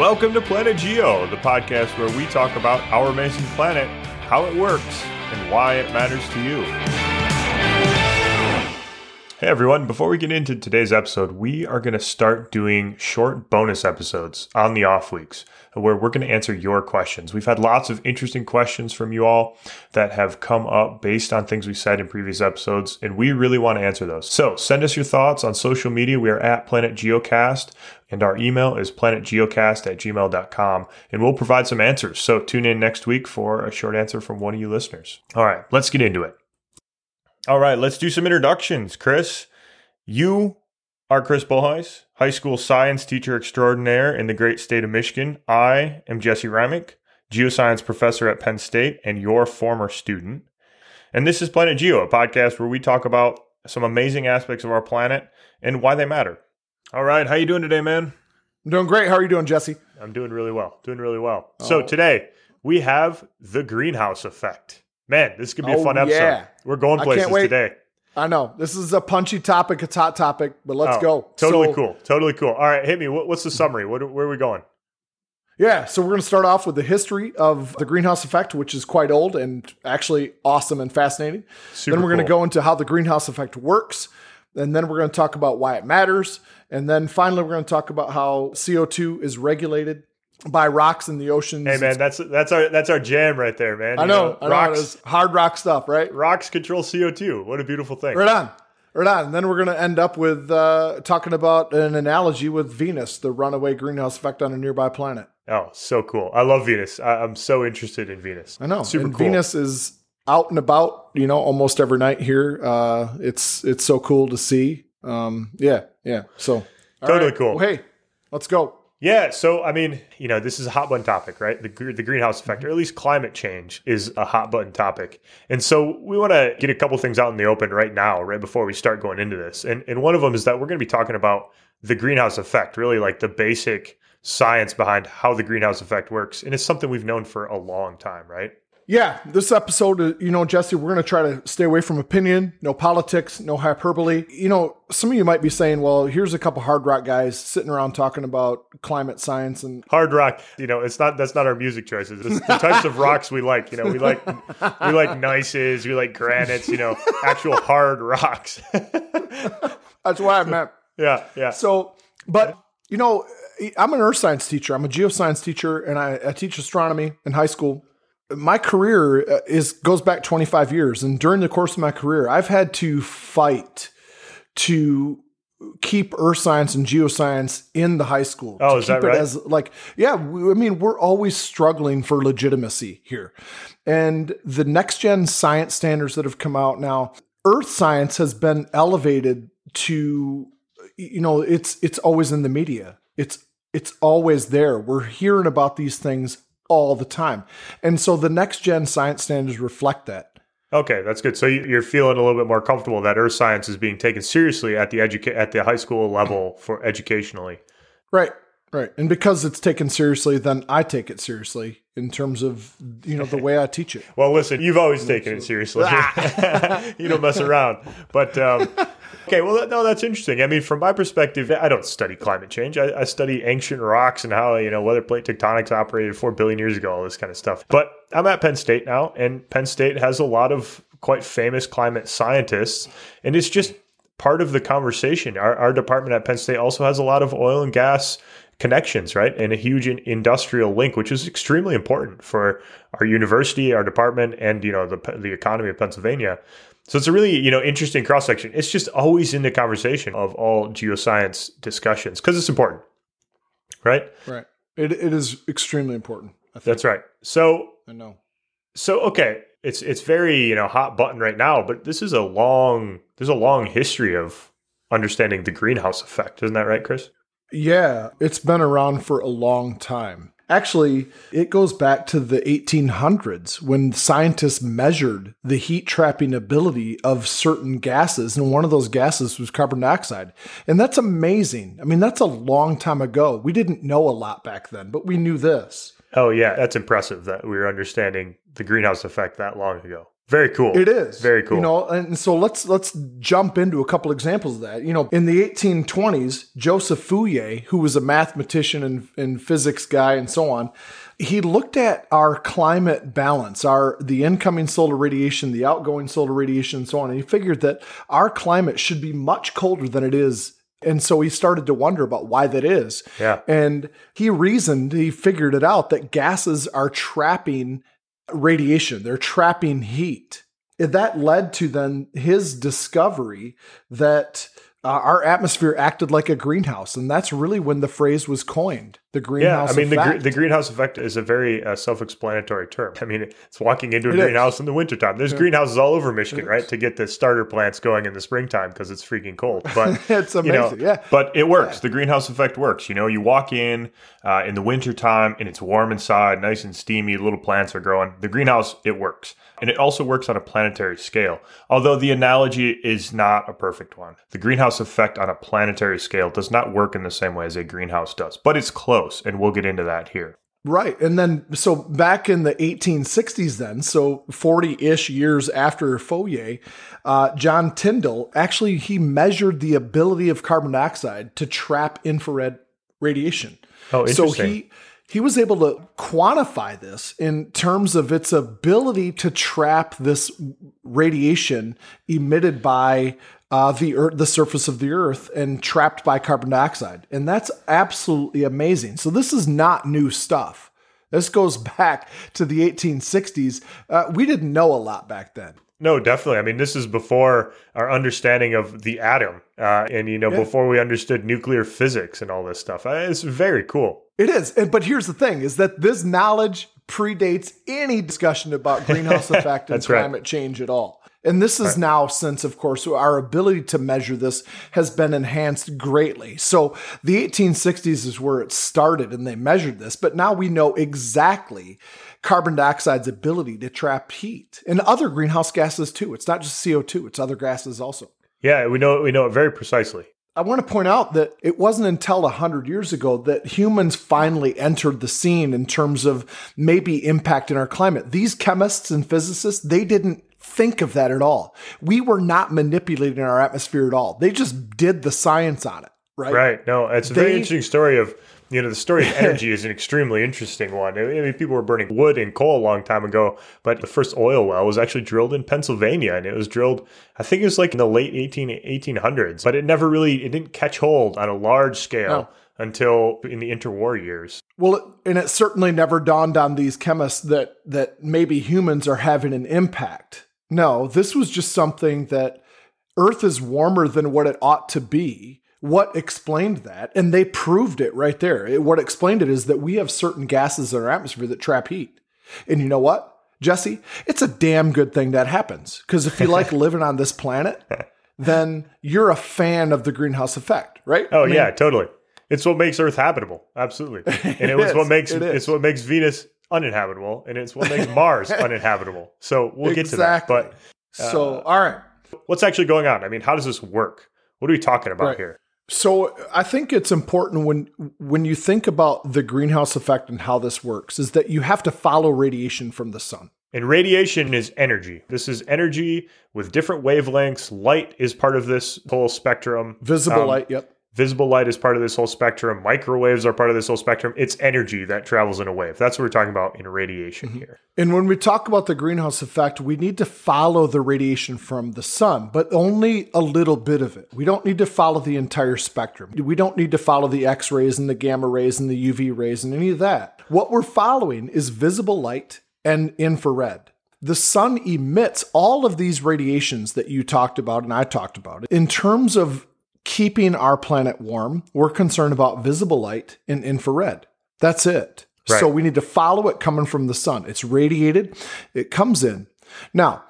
Welcome to Planet Geo, the podcast where we talk about our amazing planet, how it works, and why it matters to you. Hey everyone, before we get into today's episode, we are going to start doing short bonus episodes on the off weeks where we're going to answer your questions. We've had lots of interesting questions from you all that have come up based on things we said in previous episodes, and we really want to answer those. So send us your thoughts on social media. We are at Planet Geocast, and our email is planetgeocast at gmail.com, and we'll provide some answers. So tune in next week for a short answer from one of you listeners. All right, let's get into it. All right, let's do some introductions. Chris, you are Chris Bolhuis, high school science teacher extraordinaire in the great state of Michigan. I am Jesse Reimink, geoscience professor at Penn State and your former student. And this is Planet Geo, a podcast where we talk about some amazing aspects of our planet and why they matter. All right, how you doing today, man? I'm doing great. How are you doing, Jesse? I'm doing really well. Doing really well. Oh. So today we have the greenhouse effect. Man, this could be oh, a fun episode. Yeah. We're going places today. I know this is a punchy topic, a hot topic, but let's oh, go. Totally so, cool. Totally cool. All right, hit me. What, what's the summary? What, where are we going? Yeah, so we're going to start off with the history of the greenhouse effect, which is quite old and actually awesome and fascinating. Super then we're going to go into how the greenhouse effect works, and then we're going to talk about why it matters, and then finally we're going to talk about how CO2 is regulated by rocks in the oceans. Hey man, that's that's our that's our jam right there, man. I know, you know, I know hard rock stuff, right? Rocks control CO two. What a beautiful thing. Right on. Right on. And then we're going to end up with uh, talking about an analogy with Venus, the runaway greenhouse effect on a nearby planet. Oh, so cool! I love Venus. I, am so interested in Venus. I know. Super and cool. Venus is out and about, you know, almost every night here. Uh, it's it's so cool to see. Um, yeah, yeah. So totally right. cool. Well, hey, let's go. Yeah, so I mean, you know, this is a hot button topic, right? The the greenhouse effect, mm-hmm. or at least climate change, is a hot button topic, and so we want to get a couple things out in the open right now, right before we start going into this. And and one of them is that we're going to be talking about the greenhouse effect, really like the basic science behind how the greenhouse effect works, and it's something we've known for a long time, right? Yeah, this episode, uh, you know, Jesse, we're going to try to stay away from opinion, no politics, no hyperbole. You know, some of you might be saying, well, here's a couple hard rock guys sitting around talking about climate science and hard rock. You know, it's not that's not our music choices. It's the types of rocks we like. You know, we like we like gneisses, we like granites. You know, actual hard rocks. that's why I meant. Yeah, yeah. So, but you know, I'm an earth science teacher. I'm a geoscience teacher, and I, I teach astronomy in high school my career uh, is goes back 25 years and during the course of my career i've had to fight to keep earth science and geoscience in the high school. Oh is that right? as like yeah i mean we're always struggling for legitimacy here. And the next gen science standards that have come out now earth science has been elevated to you know it's it's always in the media. It's it's always there. We're hearing about these things all the time. And so the next gen science standards reflect that. Okay, that's good. So you're feeling a little bit more comfortable that earth science is being taken seriously at the educa- at the high school level for educationally. Right. Right. And because it's taken seriously, then I take it seriously in terms of, you know, the way I teach it. well, listen, you've always taken it seriously. you don't mess around. But um, Okay, well, no, that's interesting. I mean, from my perspective, I don't study climate change. I, I, study ancient rocks and how you know weather plate tectonics operated four billion years ago, all this kind of stuff. But I'm at Penn State now, and Penn State has a lot of quite famous climate scientists, and it's just part of the conversation. Our, our department at Penn State also has a lot of oil and gas connections, right? And a huge industrial link, which is extremely important for our university, our department, and you know the the economy of Pennsylvania. So it's a really, you know, interesting cross section. It's just always in the conversation of all geoscience discussions because it's important. Right? Right. It, it is extremely important. That's right. So I know. So okay, it's it's very, you know, hot button right now, but this is a long there's a long history of understanding the greenhouse effect. Isn't that right, Chris? Yeah, it's been around for a long time. Actually, it goes back to the 1800s when scientists measured the heat trapping ability of certain gases. And one of those gases was carbon dioxide. And that's amazing. I mean, that's a long time ago. We didn't know a lot back then, but we knew this. Oh, yeah. That's impressive that we were understanding the greenhouse effect that long ago. Very cool. It is very cool. You know, and so let's let's jump into a couple examples of that. You know, in the 1820s, Joseph Fourier, who was a mathematician and, and physics guy and so on, he looked at our climate balance, our the incoming solar radiation, the outgoing solar radiation, and so on, and he figured that our climate should be much colder than it is and so he started to wonder about why that is. Yeah. And he reasoned, he figured it out that gases are trapping radiation, they're trapping heat. And that led to then his discovery that uh, our atmosphere acted like a greenhouse. And that's really when the phrase was coined the greenhouse yeah, I mean. The, the greenhouse effect is a very uh, self explanatory term. I mean, it's walking into a It greenhouse is. in the wintertime. There's Yeah. greenhouses all over Michigan, right? To get the starter plants going in the springtime because it's freaking cold. But it's you know, amazing. yeah. But it works. The greenhouse effect works. You know, you walk in uh, in the wintertime and it's warm inside, nice and steamy, little plants are growing. The greenhouse, it works. And it also works on a planetary scale. Although the analogy is not a perfect one. The greenhouse effect on a planetary scale does not work in the same way as a greenhouse does, but it's close. And we'll get into that here. Right. And then, so back in the 1860s, then, so 40 ish years after Fourier, uh, John Tyndall actually he measured the ability of carbon dioxide to trap infrared radiation. Oh, interesting. So he he was able to quantify this in terms of its ability to trap this radiation emitted by uh, the earth, the surface of the earth and trapped by carbon dioxide, and that's absolutely amazing. So this is not new stuff. This goes back to the 1860s. Uh, we didn't know a lot back then. No, definitely. I mean, this is before our understanding of the atom, uh, and you know, Yeah. before we understood nuclear physics and all this stuff. Uh, It's very cool. It is. And, but here's the thing is that this knowledge predates any discussion about greenhouse effect and right. climate change at all. And this is now since, of course, our ability to measure this has been enhanced greatly. So the 1860s is where it started and they measured this, but now we know exactly carbon dioxide's ability to trap heat and other greenhouse gases too. It's not just CO2, it's other gases also. Yeah, we know we know it very precisely. I want to point out that it wasn't until 100 years ago that humans finally entered the scene in terms of maybe impacting our climate. These chemists and physicists, they didn't think of that at all. We were not manipulating our atmosphere at all. They just did the science on it, right? Right. No, it's a very interesting story of you know the story of energy is an extremely interesting one. I mean, people were burning wood and coal a long time ago, but the first oil well was actually drilled in Pennsylvania, and it was drilled. I think it was like in the late 18, 1800s, but it never really it didn't catch hold on a large scale No. until in the interwar years. Well, and it certainly never dawned on these chemists that that maybe humans are having an impact. No, this was just something that Earth is warmer than what it ought to be. What explained that? And they proved it right there. It- what explained it is that we have certain gases in our atmosphere that trap heat. And you know what, Jesse? It's a damn good thing that happens. Because if you like living on this planet, then you're a fan of the greenhouse effect, right? Oh I mean, yeah, totally. It's what makes Earth habitable. Absolutely. And it, It was is. what makes It it's what makes Venus uninhabitable, and it's what makes Mars uninhabitable. So we'll get to that. Exactly. But so, all right. what's actually going on? I mean, how does this work? What are we talking about Right. here? So I think it's important when when you think about the greenhouse effect and how this works is that you have to follow radiation from the sun. And radiation is energy. This is energy with different wavelengths. Light is part of this whole spectrum. Visible Um, light, yep. Visible light is part of this whole spectrum. Microwaves are part of this whole spectrum. It's energy that travels in a wave. That's what we're talking about in radiation Mm-hmm. here. And when we talk about the greenhouse effect, we need to follow the radiation from the sun, but only a little bit of it. We don't need to follow the entire spectrum. We don't need to follow the X rays and the gamma rays and the UV rays and any of that. What we're following is visible light and infrared. The sun emits all of these radiations that you talked about and I talked about. It in terms of keeping our planet warm, we're concerned about visible light and infrared. That's it. Right. So we need to follow it coming from the sun. It's radiated, it comes in. Now,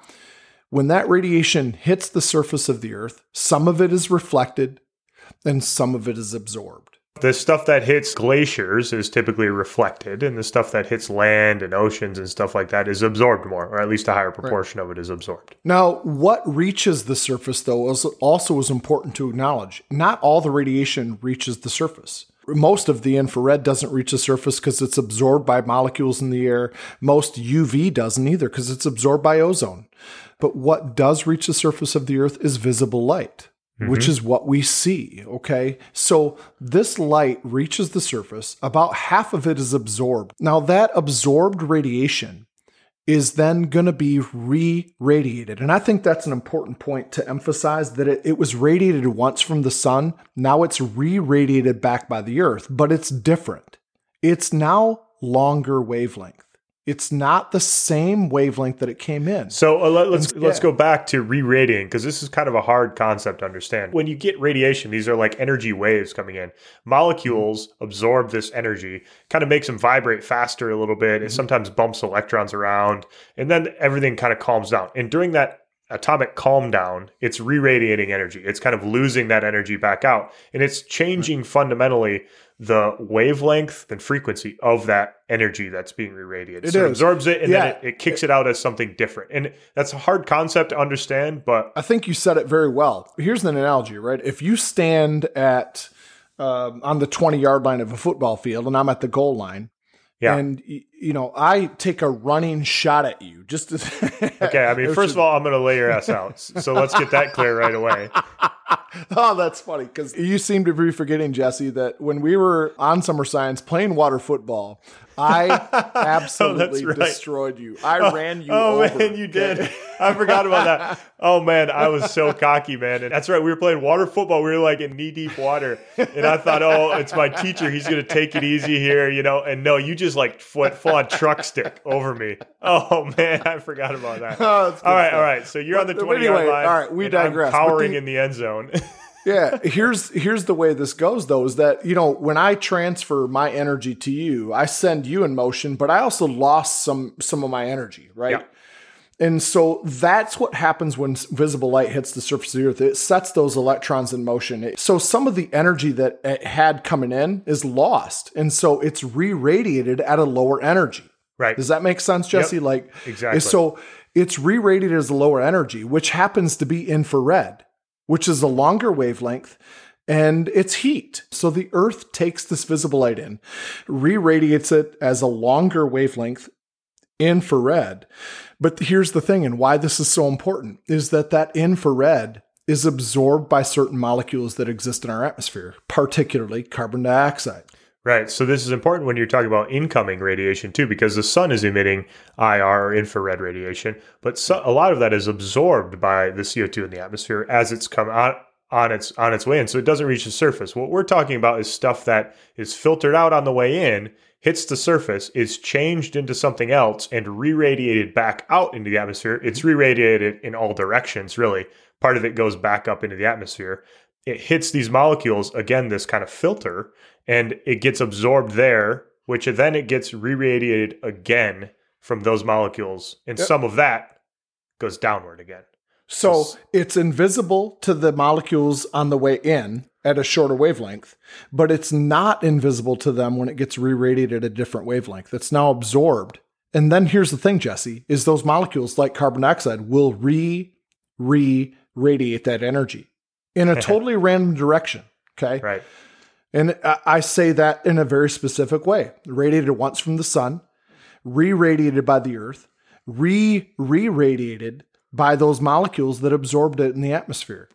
when that radiation hits the surface of the earth, some of it is reflected and some of it is absorbed. The stuff that hits glaciers is typically reflected, and the stuff that hits land and oceans and stuff like that is absorbed more, or at least a higher proportion of it is absorbed. Now, what reaches the surface, though, is also is important to acknowledge. Not all the radiation reaches the surface. Most of the infrared doesn't reach the surface because it's absorbed by molecules in the air. Most UV doesn't either because it's absorbed by ozone. But what does reach the surface of the earth is visible light which mm-hmm. is what we see. Okay. So this light reaches the surface, about half of it is absorbed. Now, that absorbed radiation is then going to be re radiated. And I think that's an important point to emphasize that it, it was radiated once from the sun. Now it's re radiated back by the earth, but it's different. It's now longer wavelength. It's not the same wavelength that it came in. So uh, let, us let's go back to re-radiating because this is kind of a hard concept to understand. When you get radiation, these are like energy waves coming in. Molecules mm-hmm. absorb this energy, kind of makes them vibrate faster a little bit. Mm-hmm. It sometimes bumps electrons around, and then everything kind of calms down. And during that atomic calm down, it's re-radiating energy. It's kind of losing that energy back out, and it's changing fundamentally the wavelength and frequency of that energy that's being re-radiated. It so it absorbs it and yeah. then it, it kicks it out as something different. And that's a hard concept to understand, but I think you said it very well. Here's an analogy, right? If you stand at um, on the 20 yard line of a football field and I'm at the goal line, yeah. And you know, I take a running shot at you. Just to okay. I mean, first of all, I'm going to lay your ass out. So let's get that clear right away. oh, that's funny because you seem to be forgetting, Jesse, that when we were on Summer Science playing water football, I oh, absolutely oh, right. destroyed you. I oh, ran you. Oh over. man, you did. I forgot about that. Oh man, I was so cocky, man. And that's right. We were playing water football. We were like in knee deep water, and I thought, oh, it's my teacher. He's gonna take it easy here, you know. And no, you just like full on truck stick over me. Oh man, I forgot about that. Oh, all right, stuff. all right. So you're but, on the twenty anyway, yard line. All right, we digress. I'm powering the, in the end zone. yeah, here's here's the way this goes though is that you know when I transfer my energy to you, I send you in motion, but I also lost some some of my energy, right? Yeah. And so that's what happens when visible light hits the surface of the earth. It sets those electrons in motion. So some of the energy that it had coming in is lost. And so it's re radiated at a lower energy. Right. Does that make sense, Jesse? Yep. Like, exactly. So it's re radiated as a lower energy, which happens to be infrared, which is a longer wavelength and it's heat. So the Earth takes this visible light in, re radiates it as a longer wavelength, infrared. But here's the thing, and why this is so important is that that infrared is absorbed by certain molecules that exist in our atmosphere, particularly carbon dioxide. Right. So this is important when you're talking about incoming radiation too, because the sun is emitting IR or infrared radiation, but so, a lot of that is absorbed by the CO2 in the atmosphere as it's come out on its on its way in. So it doesn't reach the surface. What we're talking about is stuff that is filtered out on the way in hits the surface, is changed into something else, and re radiated back out into the atmosphere. It's mm-hmm. re radiated in all directions, really. Part of it goes back up into the atmosphere. It hits these molecules, again, this kind of filter, and it gets absorbed there, which then it gets re radiated again from those molecules. And yep. some of that goes downward again. So it's invisible to the molecules on the way in at a shorter wavelength, but it's not invisible to them when it gets re-radiated at a different wavelength. It's now absorbed. And then here's the thing, Jesse, is those molecules like carbon dioxide will re re radiate that energy in a totally random direction. Okay. Right. And I say that in a very specific way. Radiated once from the sun, re radiated by the earth, re re radiated by those molecules that absorbed it in the atmosphere.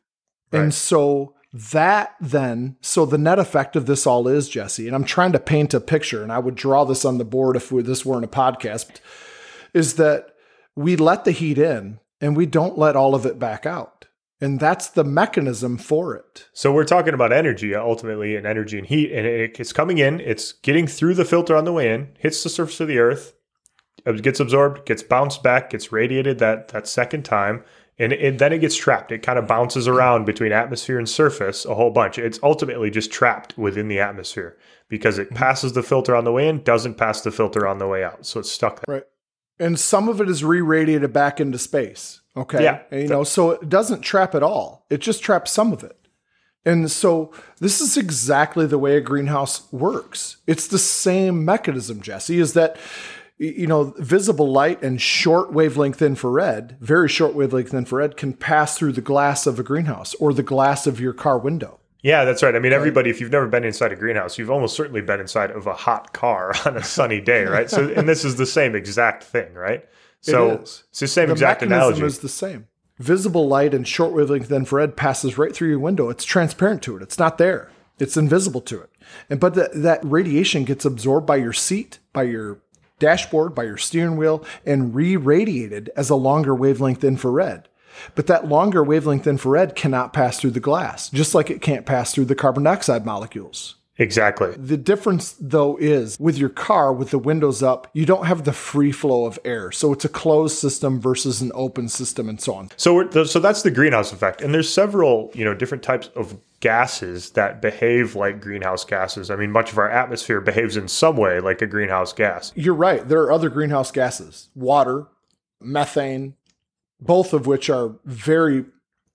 Right. And so that then, so the net effect of this all is, Jesse, and I'm trying to paint a picture, and I would draw this on the board if we, this weren't a podcast, is that we let the heat in and we don't let all of it back out. And that's the mechanism for it. So we're talking about energy ultimately, and energy and heat, and it's coming in, it's getting through the filter on the way in, hits the surface of the earth, gets absorbed, gets bounced back, gets radiated that that second time, and it, then it gets trapped. It kind of bounces around between atmosphere and surface a whole bunch. It's ultimately just trapped within the atmosphere because it mm-hmm. passes the filter on the way in, doesn't pass the filter on the way out, so it's stuck there. Right, and some of it is re-radiated back into space. Okay, yeah, and, you know, so it doesn't trap at all. It just traps some of it. And so this is exactly the way a greenhouse works. It's the same mechanism, Jesse, is that you know, visible light and short wavelength infrared, very short wavelength infrared, can pass through the glass of a greenhouse or the glass of your car window. Yeah, that's right. I mean, everybody, if you've never been inside a greenhouse, you've almost certainly been inside of a hot car on a sunny day, right? So, and this is the same exact thing, right? So it is. it's the same the exact analogy. is the same. Visible light and short wavelength infrared passes right through your window. It's transparent to it. It's not there. It's invisible to it. And but that that radiation gets absorbed by your seat, by your dashboard, by your steering wheel, and re-radiated as a longer wavelength infrared. But that longer wavelength infrared cannot pass through the glass, just like it can't pass through the carbon dioxide molecules. Exactly. The difference, though, is with your car with the windows up, you don't have the free flow of air. So it's a closed system versus an open system and so on. So, we're, so that's the greenhouse effect, and there's several, you know, different types of gases that behave like greenhouse gases. I mean, much of our atmosphere behaves in some way like a greenhouse gas. You're right. There are other greenhouse gases water, methane, both of which are very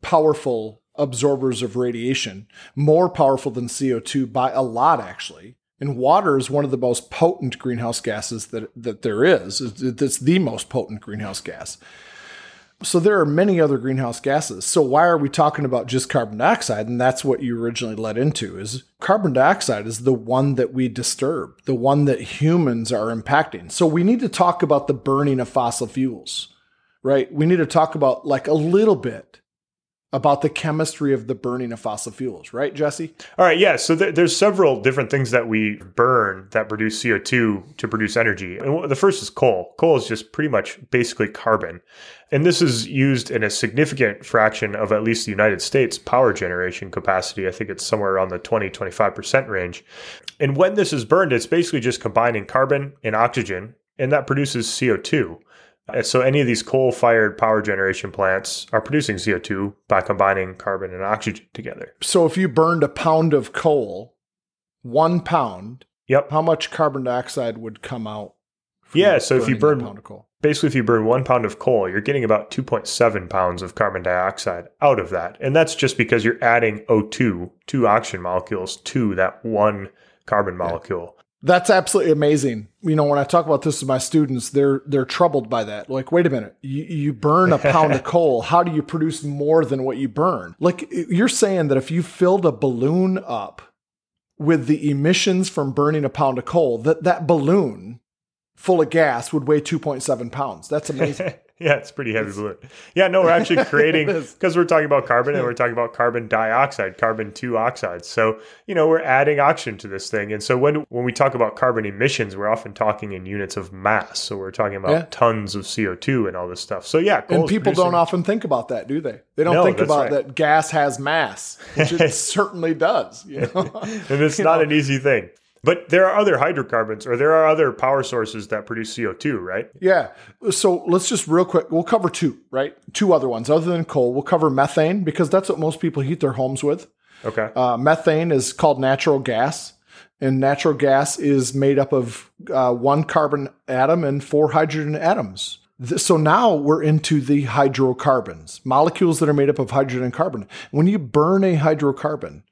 powerful absorbers of radiation, more powerful than CO2 by a lot, actually. And water is one of the most potent greenhouse gases that, that there is. It's the most potent greenhouse gas. So there are many other greenhouse gases. So why are we talking about just carbon dioxide? And that's what you originally led into is carbon dioxide is the one that we disturb, the one that humans are impacting. So we need to talk about the burning of fossil fuels, right? We need to talk about like a little bit about the chemistry of the burning of fossil fuels, right, Jesse? All right, yeah. So th- there's several different things that we burn that produce CO2 to produce energy. And the first is coal. Coal is just pretty much basically carbon. And this is used in a significant fraction of at least the United States power generation capacity. I think it's somewhere around the 20, 25% range. And when this is burned, it's basically just combining carbon and oxygen, and that produces CO2. Uh, So any of these coal-fired power generation plants are producing CO2 by combining carbon and oxygen together. So if you burned a pound of coal, one pound, Yep. how much carbon dioxide would come out? Yeah, so if you burn- pound of coal? basically if you burn one pound of coal you're getting about 2.7 pounds of carbon dioxide out of that and that's just because you're adding o2 two oxygen molecules to that one carbon molecule That's absolutely amazing. You know, when I talk about this with my students, they're they're troubled by that. Like, wait a minute, you, you burn a pound of coal. How do you produce more than what you burn? Like, you're saying that if you filled a balloon up with the emissions from burning a pound of coal, that that balloon full of gas would weigh 2.7 pounds. That's amazing. yeah it's pretty heavy balloon yeah no we're actually creating because we're talking about carbon and we're talking about carbon dioxide carbon 2 oxides so you know we're adding oxygen to this thing and so when when we talk about carbon emissions we're often talking in units of mass so we're talking about Yeah. tons of co2 and all this stuff so yeah and people producing- don't often think about that, do they? They don't No, think about right. that gas has mass, which it certainly does. You know? and it's not know. an easy thing. But there are other hydrocarbons or there are other power sources that produce CO2, right? Yeah. So let's just real quick, we'll cover two, right? Two other ones other than coal. We'll cover methane because that's what most people heat their homes with. Okay. Uh, methane is called natural gas, and natural gas is made up of uh, one carbon atom and four hydrogen atoms. So now we're into the hydrocarbons, molecules that are made up of hydrogen and carbon. When you burn a hydrocarbon,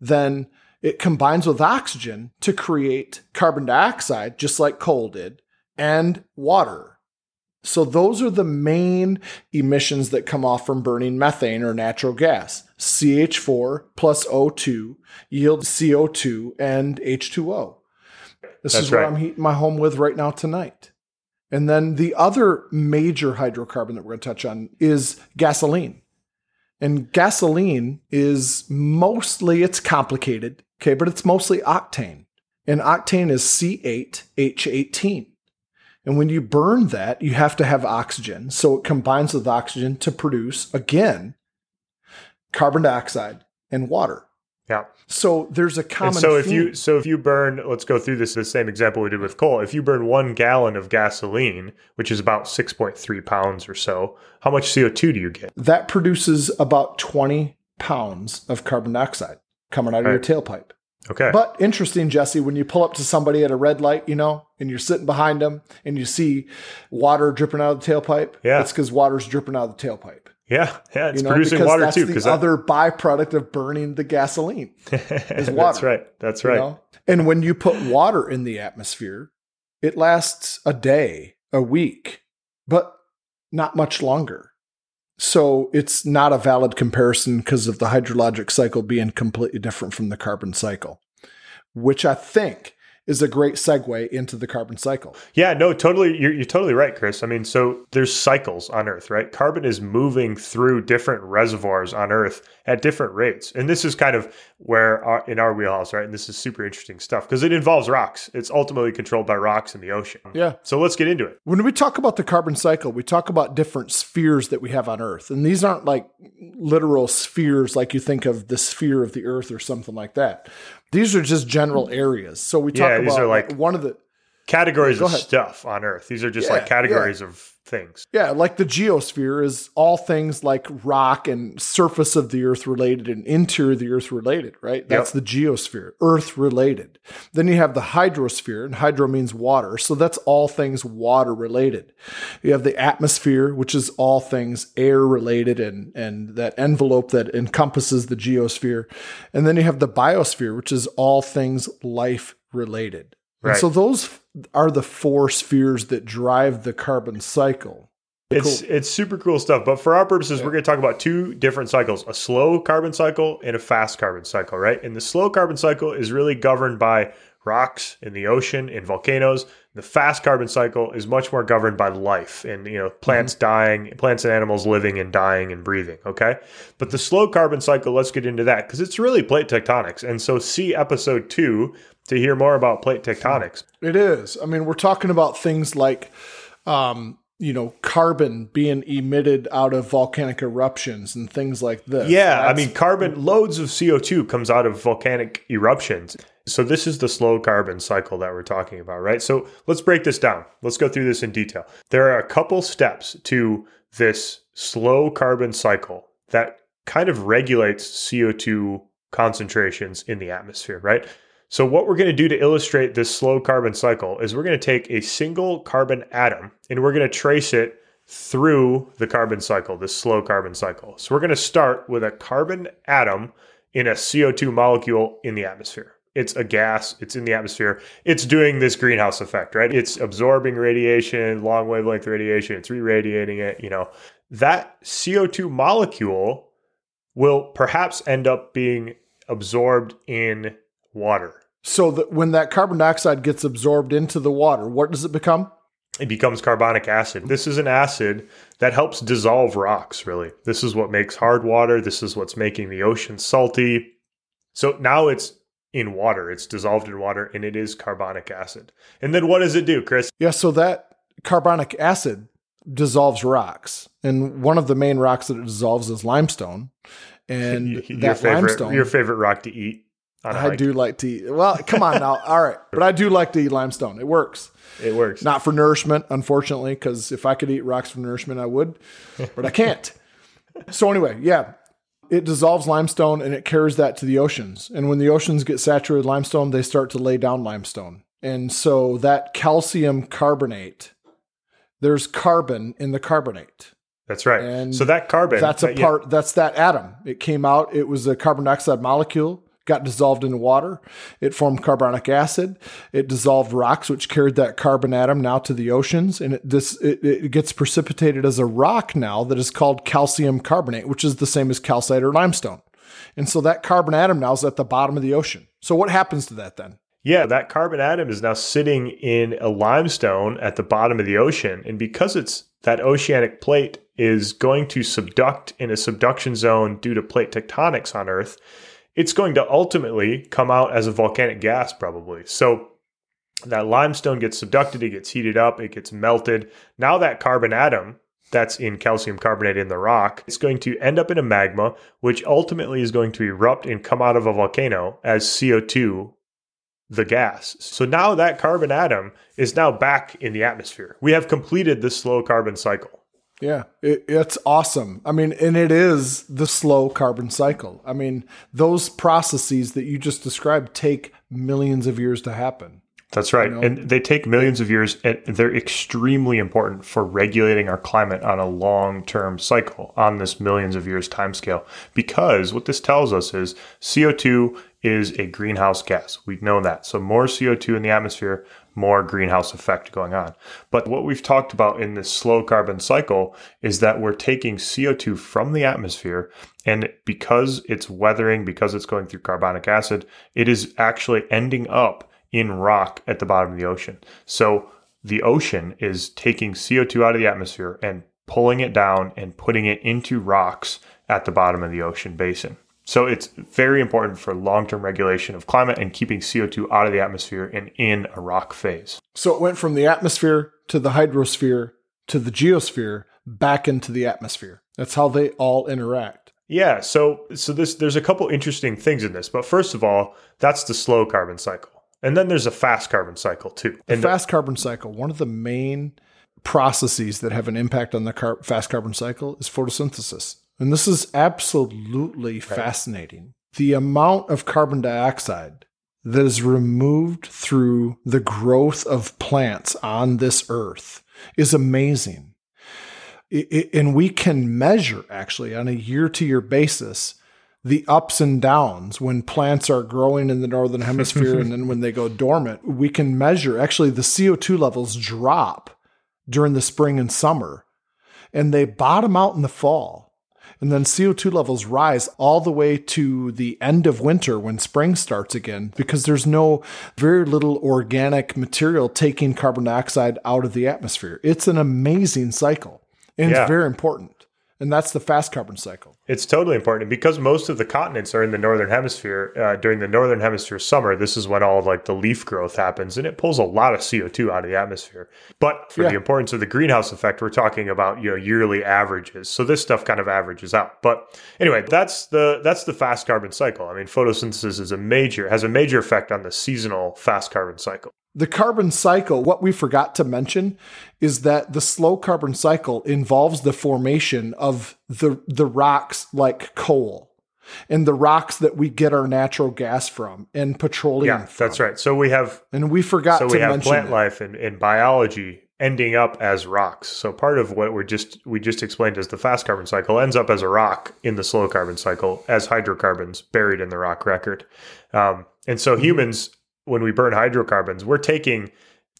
then it combines with oxygen to create carbon dioxide, just like coal did, and water. So those are the main emissions that come off from burning methane or natural gas. CH4 plus O2 yields CO2 and H2O. This That's is what right. I'm heating my home with right now tonight. And then the other major hydrocarbon that we're going to touch on is gasoline. And gasoline is mostly, it's complicated, okay, but it's mostly octane. And octane is C8H18. And when you burn that, you have to have oxygen. So it combines with oxygen to produce, again, carbon dioxide and water. Yeah. So there's a common And so if theme. you so if you burn, let's go through this the same example we did with coal. If you burn one gallon of gasoline, which is about six point three pounds or so, how much CO two do you get? that produces about 20 pounds of carbon dioxide coming out of Right. your tailpipe. Okay. But interesting, Jesse, when you pull up to somebody at a red light, you know, and you're sitting behind them and you see water dripping out of the tailpipe, Yeah. it's because water's dripping out of the tailpipe. yeah, yeah, it's You know, producing water that's too. the Because other byproduct of burning the gasoline. is water, that's right. That's you right. know? And when you put water in the atmosphere, it lasts a day, a week, but not much longer. So it's not a valid comparison because of the hydrologic cycle being completely different from the carbon cycle, which I think is a great segue into the carbon cycle. Yeah, no, totally. You're, you're totally right, Chris. I mean, so there's cycles on Earth, right? Carbon is moving through different reservoirs on Earth at different rates. And this is kind of where our, in our wheelhouse, right? And this is super interesting stuff because it involves rocks. It's ultimately controlled by rocks in the ocean. Yeah. So let's get into it. When we talk about the carbon cycle, we talk about different spheres that we have on Earth. And these aren't like literal spheres like you think of the sphere of the Earth or something like that. These are just general mm. areas. So we talk Yeah, these about are like- one of the Categories Go of stuff on Earth. These are just Yeah, like categories of things. Yeah, like the geosphere is all things like rock and surface of the earth related and interior of the earth related, right? That's the geosphere, earth related. Then you have the hydrosphere, and hydro means water. So that's all things water related. You have the atmosphere, which is all things air related and, and that envelope that encompasses the geosphere. And then you have the biosphere, which is all things life related. And so those are the four spheres that drive the carbon cycle. It's it's super cool stuff. But for our purposes, we're going to talk about two different cycles: a slow carbon cycle and a fast carbon cycle. Right? And the slow carbon cycle is really governed by rocks in the ocean and volcanoes. The fast carbon cycle is much more governed by life and you know plants mm-hmm. dying, plants and animals living and dying and breathing. Okay, but the slow carbon cycle, let's get into that because it's really plate tectonics. And so, see episode two to hear more about plate tectonics. It is. I mean, we're talking about things like, um, you know, carbon being emitted out of volcanic eruptions and things like this. Yeah, I mean, carbon loads of CO2 comes out of volcanic eruptions. So this is the slow carbon cycle that we're talking about, right? So let's break this down. Let's go through this in detail. There are a couple steps to this slow carbon cycle that kind of regulates CO2 concentrations in the atmosphere, right? So what we're going to do to illustrate this slow carbon cycle is we're going to take a single carbon atom and we're going to trace it through the carbon cycle, this slow carbon cycle. So we're going to start with a carbon atom in a CO2 molecule in the atmosphere. It's a gas, it's in the atmosphere. It's doing this greenhouse effect, right? It's absorbing radiation, long wavelength radiation, it's re-radiating it, you know. That CO2 molecule will perhaps end up being absorbed in water. so that when that carbon dioxide gets absorbed into the water, what does it become? it becomes carbonic acid. This is an acid that helps dissolve rocks, really. This is what makes hard water. This is what's making the ocean salty. So now it's in water, it's dissolved in water, and it is carbonic acid. And then what does it do, Chris? Yeah, so that carbonic acid dissolves rocks. And one of the main rocks that it dissolves is limestone. And your that favorite, limestone. your favorite rock to eat. I hike. do like to eat. Well, come on now. All right. But I do like to eat limestone. It works. It works. Not for nourishment, unfortunately, because if I could eat rocks for nourishment, I would, but I can't. so, anyway, yeah, it dissolves limestone and it carries that to the oceans. And when the oceans get saturated with limestone, they start to lay down limestone. And so that calcium carbonate, there's carbon in the carbonate. That's right. And so that carbon. That's a that- yeah, part, that's that atom. It came out, it was a carbon dioxide molecule, got dissolved in water. It formed carbonic acid. It dissolved rocks, which carried that carbon atom now to the oceans. And it, this, it, it gets precipitated as a rock now that is called calcium carbonate, which is the same as calcite or limestone. And so that carbon atom now is at the bottom of the ocean. So what happens to that then? Yeah, that carbon atom is now sitting in a limestone at the bottom of the ocean. And because it's that oceanic plate is going to subduct in a subduction zone due to plate tectonics on Earth, it's going to ultimately come out as a volcanic gas, probably. So that limestone gets subducted, it gets heated up, it gets melted. Now that carbon atom that's in calcium carbonate in the rock, it's going to end up in a magma, which ultimately is going to erupt and come out of a volcano as CO2 the gas. So now that carbon atom is now back in the atmosphere. We have completed the slow carbon cycle. Yeah, it, it's awesome. I mean, and it is the slow carbon cycle. I mean, those processes that you just described take millions of years to happen. That's right. And they take millions of years and they're extremely important for regulating our climate on a long term cycle on this millions of years timescale. Because what this tells us is CO2 is a greenhouse gas. We know that. So more CO2 in the atmosphere, more greenhouse effect going on. But what we've talked about in this slow carbon cycle is that we're taking CO2 from the atmosphere and because it's weathering, because it's going through carbonic acid, it is actually ending up in rock at the bottom of the ocean. So the ocean is taking CO2 out of the atmosphere and pulling it down and putting it into rocks at the bottom of the ocean basin. So it's very important for long-term regulation of climate and keeping CO2 out of the atmosphere and in a rock phase. So it went from the atmosphere to the hydrosphere to the geosphere back into the atmosphere. That's how they all interact. Yeah, so so this there's a couple interesting things in this, but first of all, that's the slow carbon cycle. And then there's a fast carbon cycle too. The And fast carbon cycle, one of the main processes that have an impact on the car- fast carbon cycle is photosynthesis. And this is absolutely fascinating. The amount of carbon dioxide that is removed through the growth of plants on this earth is amazing. And we can measure actually on a year to year basis the ups and downs when plants are growing in the northern hemisphere and then when they go dormant. We can measure actually the CO2 levels drop during the spring and summer and they bottom out in the fall. And then CO2 levels rise all the way to the end of winter when spring starts again because there's no very little organic material taking carbon dioxide out of the atmosphere. It's an amazing cycle and Yeah. it's very important. And that's the fast carbon cycle. It's totally important because most of the continents are in the northern hemisphere. Uh, during the northern hemisphere summer, this is when all like the leaf growth happens, and it pulls a lot of CO two out of the atmosphere. But for Yeah. the importance of the greenhouse effect, we're talking about you know yearly averages. So this stuff kind of averages out. But anyway, that's the that's the fast carbon cycle. I mean, photosynthesis is a major has a major effect on the seasonal fast carbon cycle. The carbon cycle, what we forgot to mention is that the slow carbon cycle involves the formation of the, the rocks like coal and the rocks that we get our natural gas from and petroleum Yeah, from. that's right. So we have And we forgot so to we have mention plant it. life and, and biology ending up as rocks. So part of what we're just we just explained is the fast carbon cycle ends up as a rock in the slow carbon cycle as hydrocarbons buried in the rock record. Um, and Mm-hmm. so humans, when we burn hydrocarbons, we're taking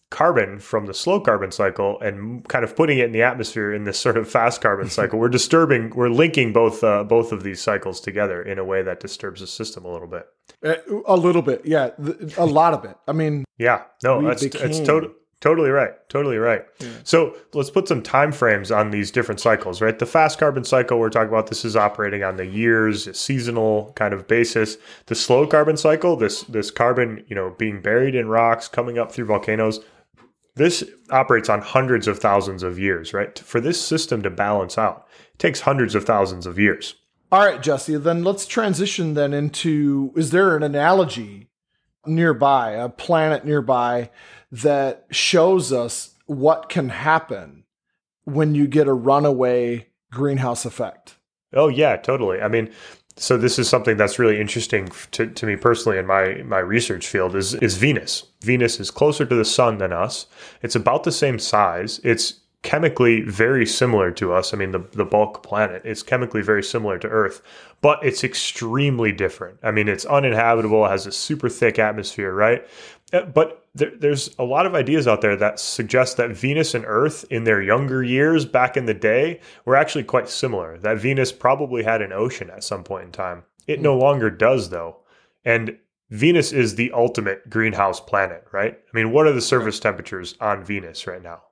carbon from the slow carbon cycle and kind of putting it in the atmosphere in this sort of fast carbon cycle. We're disturbing, we're linking both uh, both of these cycles together in a way that disturbs the system a little bit. Uh, A little bit, yeah, a lot of it. I mean, Yeah, no, that's it's totally totally right, totally right. So let's put some time frames on these different cycles, right? The fast carbon cycle we're talking about this is operating on the years, seasonal kind of basis. The slow carbon cycle, this this carbon, you know, being buried in rocks, coming up through volcanoes, this operates on hundreds of thousands of years, right? For this system to balance out, it takes hundreds of thousands of years. all right, Jesse, then let's transition then into is there an analogy nearby, a planet nearby that shows us what can happen when you get a runaway greenhouse effect? Oh yeah, totally. I mean, so this is something that's really interesting to, to me personally in my my research field is is Venus. Venus is closer to the sun than us. It's about the same size. It's chemically very similar to us. I mean, the the bulk planet is chemically very similar to Earth, but it's extremely different. I mean, it's uninhabitable. It has a super thick atmosphere, right? Uh, But there, there's a lot of ideas out there that suggest that Venus and Earth, in their younger years back in the day, were actually quite similar. That Venus probably had an ocean at some point in time. It no hmm. longer does, though. And Venus is the ultimate greenhouse planet, right? I mean, what are the surface temperatures on Venus right now?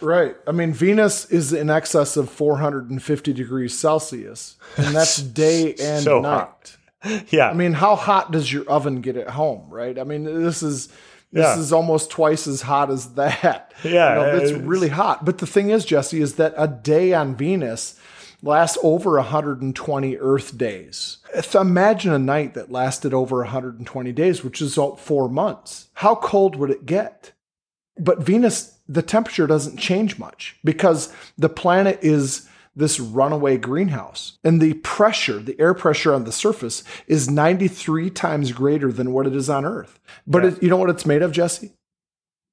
Right. I mean, Venus is in excess of 450 degrees Celsius, and that's day and So night. hot. Yeah. I mean, how hot does your oven get at home, right? I mean, this is this Yeah. is almost twice as hot as that. Yeah, You know, it's it's- really hot. But the thing is, Jesse, is that a day on Venus lasts over 120 Earth days. Imagine a night that lasted over 120 days, which is all four months. How cold would it get? But Venus, the temperature doesn't change much because the planet is this runaway greenhouse. And the pressure, the air pressure on the surface is 93 times greater than what it is on Earth. But Yeah. it, you know what it's made of, Jesse?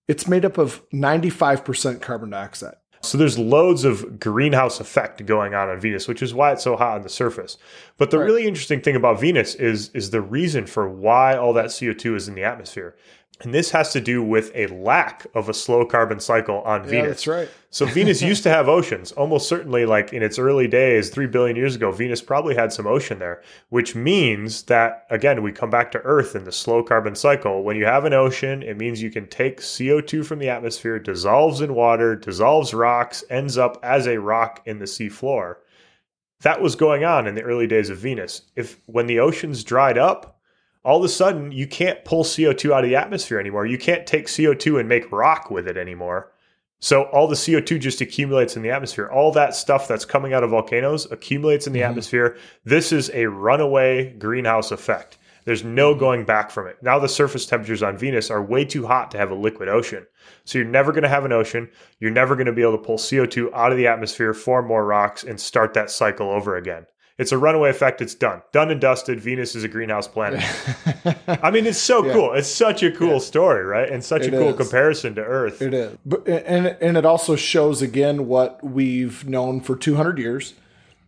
It's made up of 95% carbon dioxide. So there's loads of greenhouse effect going on on Venus, which is why it's so hot on the surface. But the right. really interesting thing about Venus is is the reason for why all that CO2 is in the atmosphere. And this has to do with a lack of a slow carbon cycle on yeah, Venus. That's right. so Venus used to have oceans. Almost certainly, like in its early days, three billion years ago, Venus probably had some ocean there, which means that, again, we come back to Earth in the slow carbon cycle. When you have an ocean, it means you can take CO2 from the atmosphere, dissolves in water, dissolves rocks, ends up as a rock in the sea floor. That was going on in the early days of Venus. If when the oceans dried up, all of a sudden you can't pull CO2 out of the atmosphere anymore. You can't take CO2 and make rock with it anymore. So all the CO2 just accumulates in the atmosphere. All that stuff that's coming out of volcanoes accumulates in the mm-hmm. atmosphere. This is a runaway greenhouse effect. There's no mm-hmm. going back from it. Now the surface temperatures on Venus are way too hot to have a liquid ocean. So you're never going to have an ocean. You're never going to be able to pull CO2 out of the atmosphere, form more rocks, and start that cycle over again. It's a runaway effect. It's done. Done and dusted. Venus is a greenhouse planet. I mean, it's so yeah. cool. It's such a cool yeah. story, right? And such it a cool is. comparison to Earth. It is. But and and it also shows again what we've known for 200 years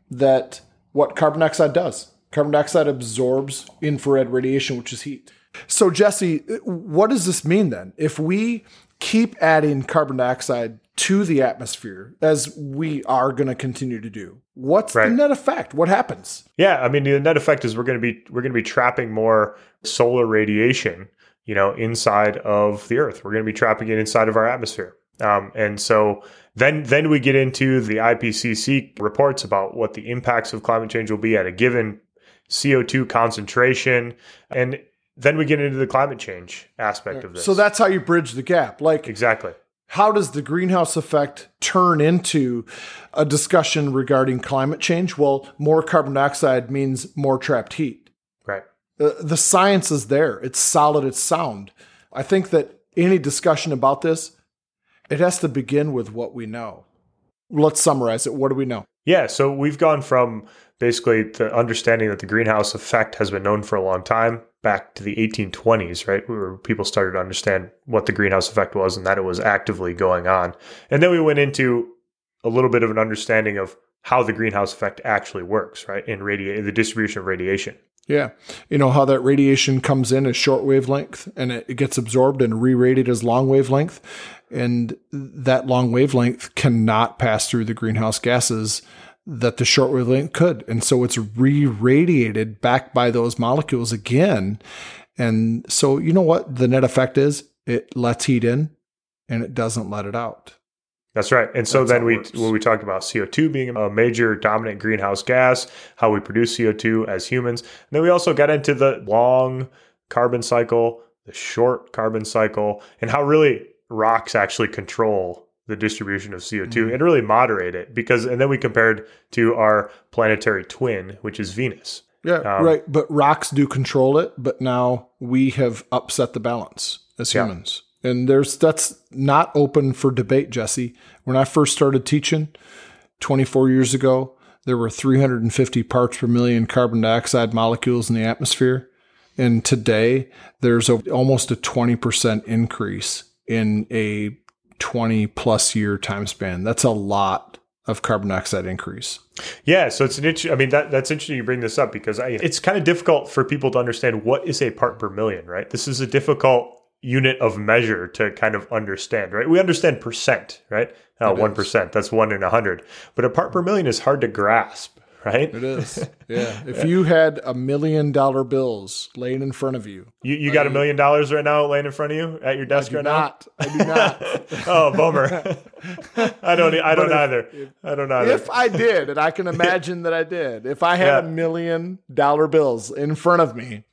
that what carbon dioxide does. Carbon dioxide absorbs infrared radiation, which is heat. So Jesse, what does this mean then? If we keep adding carbon dioxide to the atmosphere as we are going to continue to do. What's right. the net effect? What happens? Yeah, I mean the net effect is we're going to be we're going to be trapping more solar radiation, you know, inside of the Earth. We're going to be trapping it inside of our atmosphere. Um, and so then then we get into the IPCC reports about what the impacts of climate change will be at a given CO2 concentration and then we get into the climate change aspect of this. So that's how you bridge the gap. Like Exactly how does the greenhouse effect turn into a discussion regarding climate change? Well, more carbon dioxide means more trapped heat. Right. The, the science is there. It's solid, it's sound. I think that any discussion about this, it has to begin with what we know. Let's summarize it. What do we know? Yeah, so we've gone from basically the understanding that the greenhouse effect has been known for a long time back to the 1820s, right? Where people started to understand what the greenhouse effect was and that it was actively going on. And then we went into a little bit of an understanding of how the greenhouse effect actually works, right? In radi- the distribution of radiation. Yeah. You know how that radiation comes in as short wavelength and it gets absorbed and re radiated as long wavelength. And that long wavelength cannot pass through the greenhouse gases that the short wavelength could. And so it's re radiated back by those molecules again. And so, you know what the net effect is? It lets heat in and it doesn't let it out. That's right. And so That's then we when we talked about CO2 being a major dominant greenhouse gas, how we produce CO2 as humans. And then we also got into the long carbon cycle, the short carbon cycle, and how really rocks actually control the distribution of CO2 mm-hmm. and really moderate it because and then we compared to our planetary twin which is Venus. Yeah, um, right, but rocks do control it, but now we have upset the balance as humans. Yeah. And there's that's not open for debate, Jesse. When I first started teaching 24 years ago, there were 350 parts per million carbon dioxide molecules in the atmosphere. And today, there's a, almost a 20% increase in a 20 plus year time span. That's a lot of carbon dioxide increase. Yeah, so it's an issue. I mean, that that's interesting you bring this up because I, it's kind of difficult for people to understand what is a part per million, right? This is a difficult unit of measure to kind of understand, right? We understand percent, right? Uh, one uh, that's one in a hundred, but a part per million is hard to grasp right? It is. Yeah. If you had a million dollar bills laying in front of you, you, you got a million dollars right now laying in front of you at your desk right not. now. I do not. oh, bummer. I don't. I don't if, either. If, I don't either. If I did, and I can imagine that I did, if I had yeah. a million dollar bills in front of me,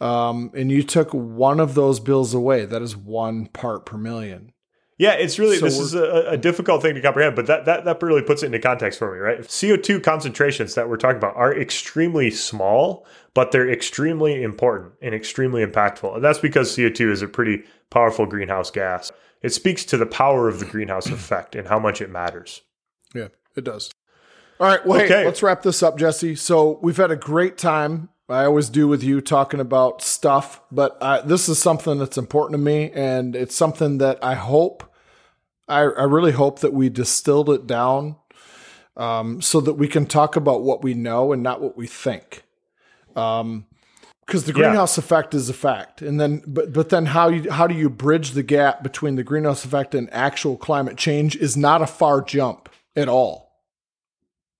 um, and you took one of those bills away, that is one part per million. Yeah, it's really so this is a, a, difficult thing to comprehend, but that, that that really puts it into context for me, right? CO2 concentrations that we're talking about are extremely small, but they're extremely important and extremely impactful. And that's because CO2 is a pretty powerful greenhouse gas. It speaks to the power of the greenhouse effect and how much it matters. Yeah, it does. All right, well, okay. hey, let's wrap this up, Jesse. So we've had a great time I always do with you talking about stuff, but uh, this is something that's important to me, and it's something that I hope I, I really hope that we distilled it down um, so that we can talk about what we know and not what we think. Um, because the greenhouse yeah. effect is a fact, and then but but then how you how do you bridge the gap between the greenhouse effect and actual climate change is not a far jump at all,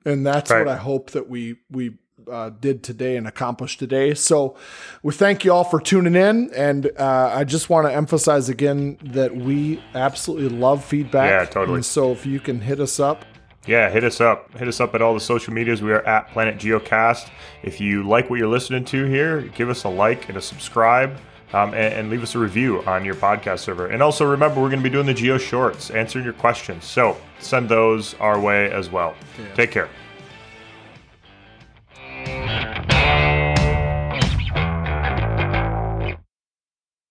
and that's right. what I hope that we we uh, did today and accomplished today. So we thank you all for tuning in. And uh, I just want to emphasize again that we absolutely love feedback. Yeah, totally. And so if you can hit us up. Yeah, hit us up. Hit us up at all the social medias. We are at Planet Geocast. If you like what you're listening to here, give us a like and a subscribe. Um, and, and, leave us a review on your podcast server. And also remember, we're going to be doing the Geo Shorts, answering your questions. So send those our way as well. Yeah. Take care.